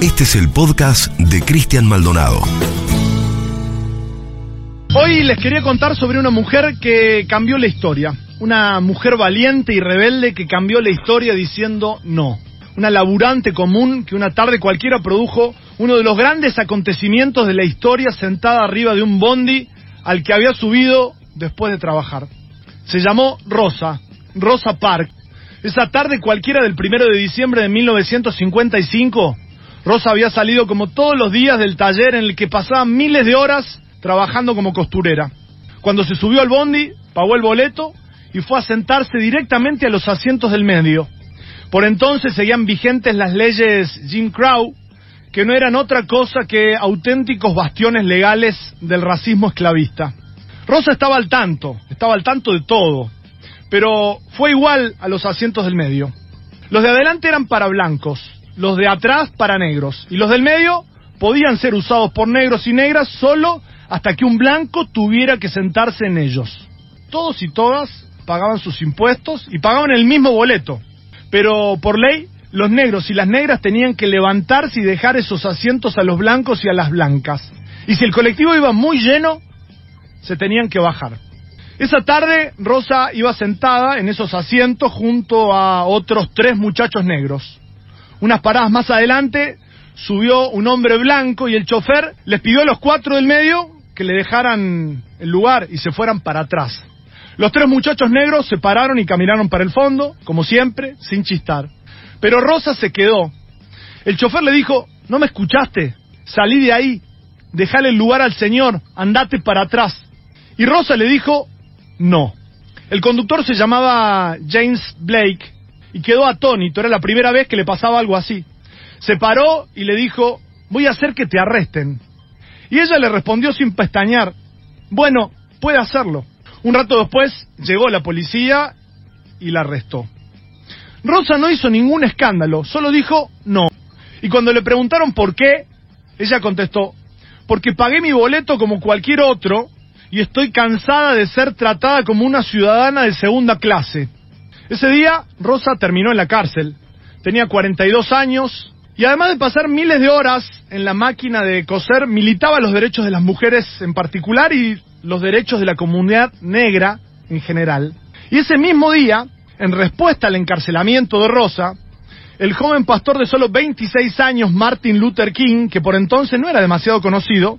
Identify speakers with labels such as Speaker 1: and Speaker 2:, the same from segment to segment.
Speaker 1: Este es el podcast de Cristian Maldonado.
Speaker 2: Hoy les quería contar sobre una mujer que cambió la historia. Una mujer valiente y rebelde que cambió la historia diciendo no. Una laburante común que una tarde cualquiera produjo uno de los grandes acontecimientos de la historia sentada arriba de un bondi al que había subido después de trabajar. Se llamó Rosa, Rosa Park. Esa tarde cualquiera del primero de diciembre de 1955, Rosa había salido como todos los días del taller en el que pasaba miles de horas trabajando como costurera. Cuando se subió al bondi, pagó el boleto y fue a sentarse directamente a los asientos del medio. Por entonces seguían vigentes las leyes Jim Crow, que no eran otra cosa que auténticos bastiones legales del racismo esclavista. Rosa estaba al tanto, estaba al tanto de todo, pero fue igual a los asientos del medio. Los de adelante eran para blancos, los de atrás para negros, y los del medio podían ser usados por negros y negras solo hasta que un blanco tuviera que sentarse en ellos. Todos y todas pagaban sus impuestos y pagaban el mismo boleto, pero por ley los negros y las negras tenían que levantarse y dejar esos asientos a los blancos y a las blancas. Y si el colectivo iba muy lleno, se tenían que bajar. Esa tarde Rosa iba sentada en esos asientos junto a otros tres muchachos negros. Unas paradas más adelante subió un hombre blanco y el chofer les pidió a los cuatro del medio que le dejaran el lugar y se fueran para atrás. Los tres muchachos negros se pararon y caminaron para el fondo, como siempre, sin chistar. Pero Rosa se quedó. El chofer le dijo, no me escuchaste, salí de ahí, dejale el lugar al señor, andate para atrás. Y Rosa le dijo, no. El conductor se llamaba James Blake y quedó atónito, era la primera vez que le pasaba algo así. Se paró y le dijo, voy a hacer que te arresten. Y ella le respondió sin pestañear, bueno, puede hacerlo. Un rato después llegó la policía y la arrestó. Rosa no hizo ningún escándalo, solo dijo no. Y cuando le preguntaron por qué, ella contestó, porque pagué mi boleto como cualquier otro y estoy cansada de ser tratada como una ciudadana de segunda clase. Ese día, Rosa terminó en la cárcel. Tenía 42 años y además de pasar miles de horas en la máquina de coser, militaba los derechos de las mujeres en particular y los derechos de la comunidad negra en general. Y ese mismo día, en respuesta al encarcelamiento de Rosa, el joven pastor de solo 26 años, Martin Luther King, que por entonces no era demasiado conocido,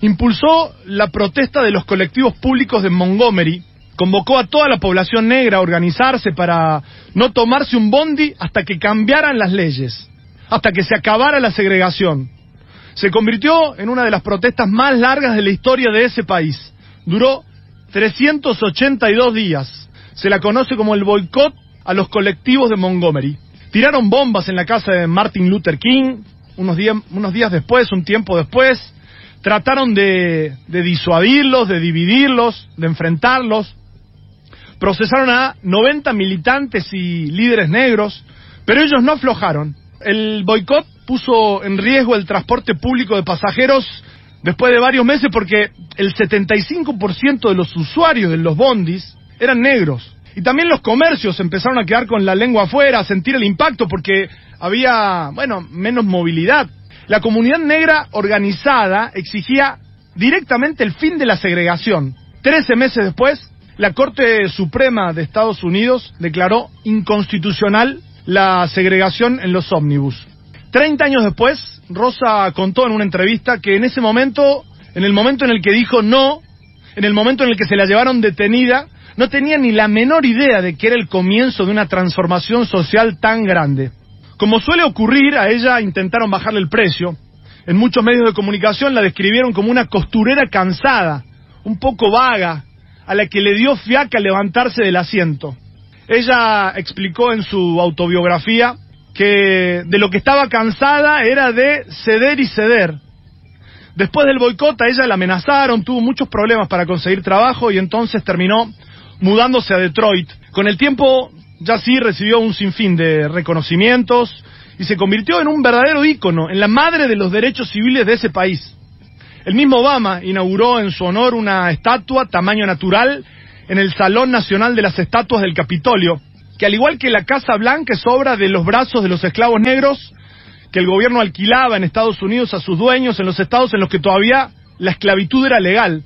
Speaker 2: impulsó la protesta de los colectivos públicos de Montgomery, convocó a toda la población negra a organizarse para no tomarse un bondi hasta que cambiaran las leyes, hasta que se acabara la segregación. Se convirtió en una de las protestas más largas de la historia de ese país. Duró 382 días. Se la conoce como el boicot a los colectivos de Montgomery. Tiraron bombas en la casa de Martin Luther King, unos, días, unos días después, un tiempo después, trataron de, de disuadirlos, de dividirlos, de enfrentarlos. Procesaron a 90 militantes y líderes negros, pero ellos no aflojaron. El boicot puso en riesgo el transporte público de pasajeros después de varios meses porque el 75% de los usuarios de los bondis eran negros. Y también los comercios empezaron a quedar con la lengua afuera, a sentir el impacto porque había, bueno, menos movilidad. La comunidad negra organizada exigía directamente el fin de la segregación. Trece meses después, la Corte Suprema de Estados Unidos declaró inconstitucional la segregación en los ómnibus. Treinta años después, Rosa contó en una entrevista que en ese momento, en el momento en el que dijo no, en el momento en el que se la llevaron detenida, no tenía ni la menor idea de que era el comienzo de una transformación social tan grande. Como suele ocurrir, a ella intentaron bajarle el precio. En muchos medios de comunicación la describieron como una costurera cansada, un poco vaga, a la que le dio fiaca levantarse del asiento. Ella explicó en su autobiografía que de lo que estaba cansada era de ceder y ceder. Después del boicot a ella la amenazaron, tuvo muchos problemas para conseguir trabajo y entonces terminó mudándose a Detroit. Con el tiempo ya sí recibió un sinfín de reconocimientos y se convirtió en un verdadero ícono, en la madre de los derechos civiles de ese país. El mismo Obama inauguró en su honor una estatua tamaño natural en el Salón Nacional de las Estatuas del Capitolio, que al igual que la Casa Blanca es obra de los brazos de los esclavos negros que el gobierno alquilaba en Estados Unidos a sus dueños en los estados en los que todavía la esclavitud era legal.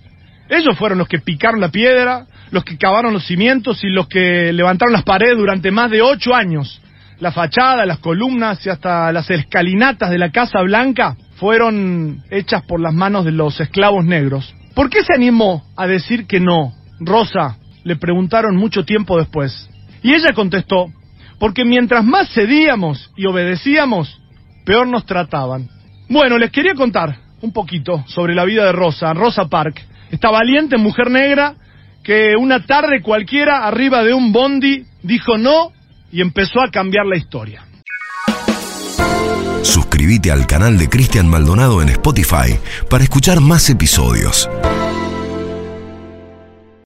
Speaker 2: Ellos fueron los que picaron la piedra, los que cavaron los cimientos y los que levantaron las paredes durante más de ocho años. La fachada, las columnas y hasta las escalinatas de la Casa Blanca fueron hechas por las manos de los esclavos negros. ¿Por qué se animó a decir que no? Rosa, le preguntaron mucho tiempo después. Y ella contestó, porque mientras más cedíamos y obedecíamos, peor nos trataban. Bueno, les quería contar un poquito sobre la vida de Rosa, Rosa Park, esta valiente mujer negra que una tarde cualquiera arriba de un bondi dijo no y empezó a cambiar la historia.
Speaker 1: Suscríbete al canal de Cristian Maldonado en Spotify para escuchar más episodios.